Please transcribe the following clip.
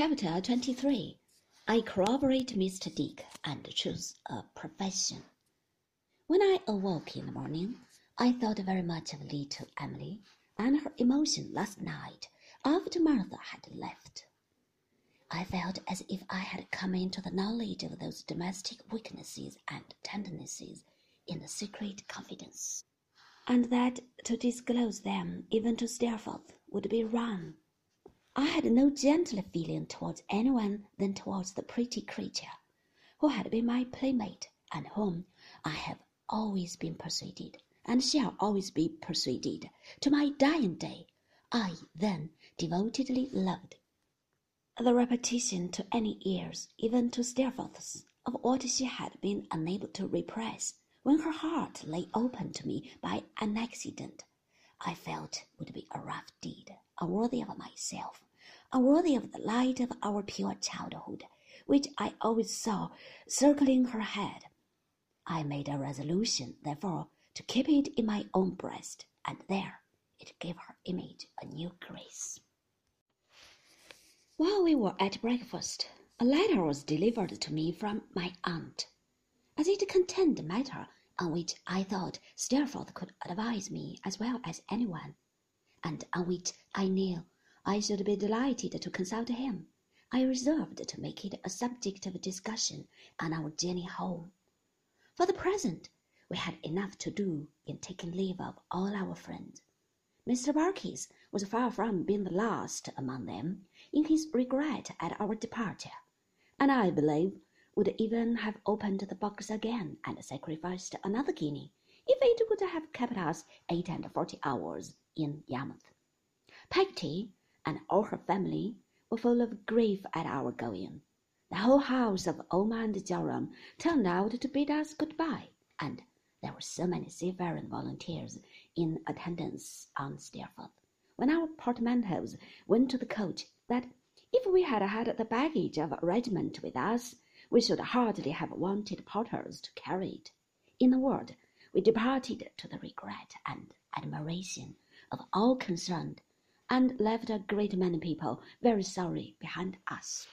Chapter 23 I corroborate Mr. Dick and choose a profession. When I awoke in the morning, I thought very much of little Emily and her emotion last night after Martha had left. I felt as if I had come into the knowledge of those domestic weaknesses and tendernesses in a secret confidence, and that to disclose them even to Steerforth would be wrong. I had no gentler feeling towards anyone than towards the pretty creature who had been my playmate and whom I have always been persuaded, and shall always be persuaded, to my dying day, I then devotedly loved. The repetition to any ears, even to Steerforth's, of what she had been unable to repress when her heart lay open to me by an accident, I felt would be a rough deed, unworthy of myself unworthy of the light of our pure childhood, which I always saw circling her head. I made a resolution, therefore, to keep it in my own breast, and there it gave her image a new grace. While we were at breakfast, a letter was delivered to me from my aunt, as it contained a matter on which I thought Steerforth could advise me as well as anyone, and on which I knew I should be delighted to consult him. I resolved to make it a subject of discussion on our journey home. For the present, we had enough to do in taking leave of all our friends. Mr. Barkis was far from being the last among them in his regret at our departure, and I believe would even have opened the box again and sacrificed another guinea if it would have kept us eight and forty hours in Yarmouth. Peggotty and all her family were full of grief at our going. The whole house of Omer and Joram turned out to bid us good-bye, and there were so many seafaring volunteers in attendance on Steerforth when our portmanteaus went to the coach that if we had had the baggage of a regiment with us, we should hardly have wanted porters to carry it. In a word, we departed to the regret and admiration of all concerned and left a great many people very sorry behind us.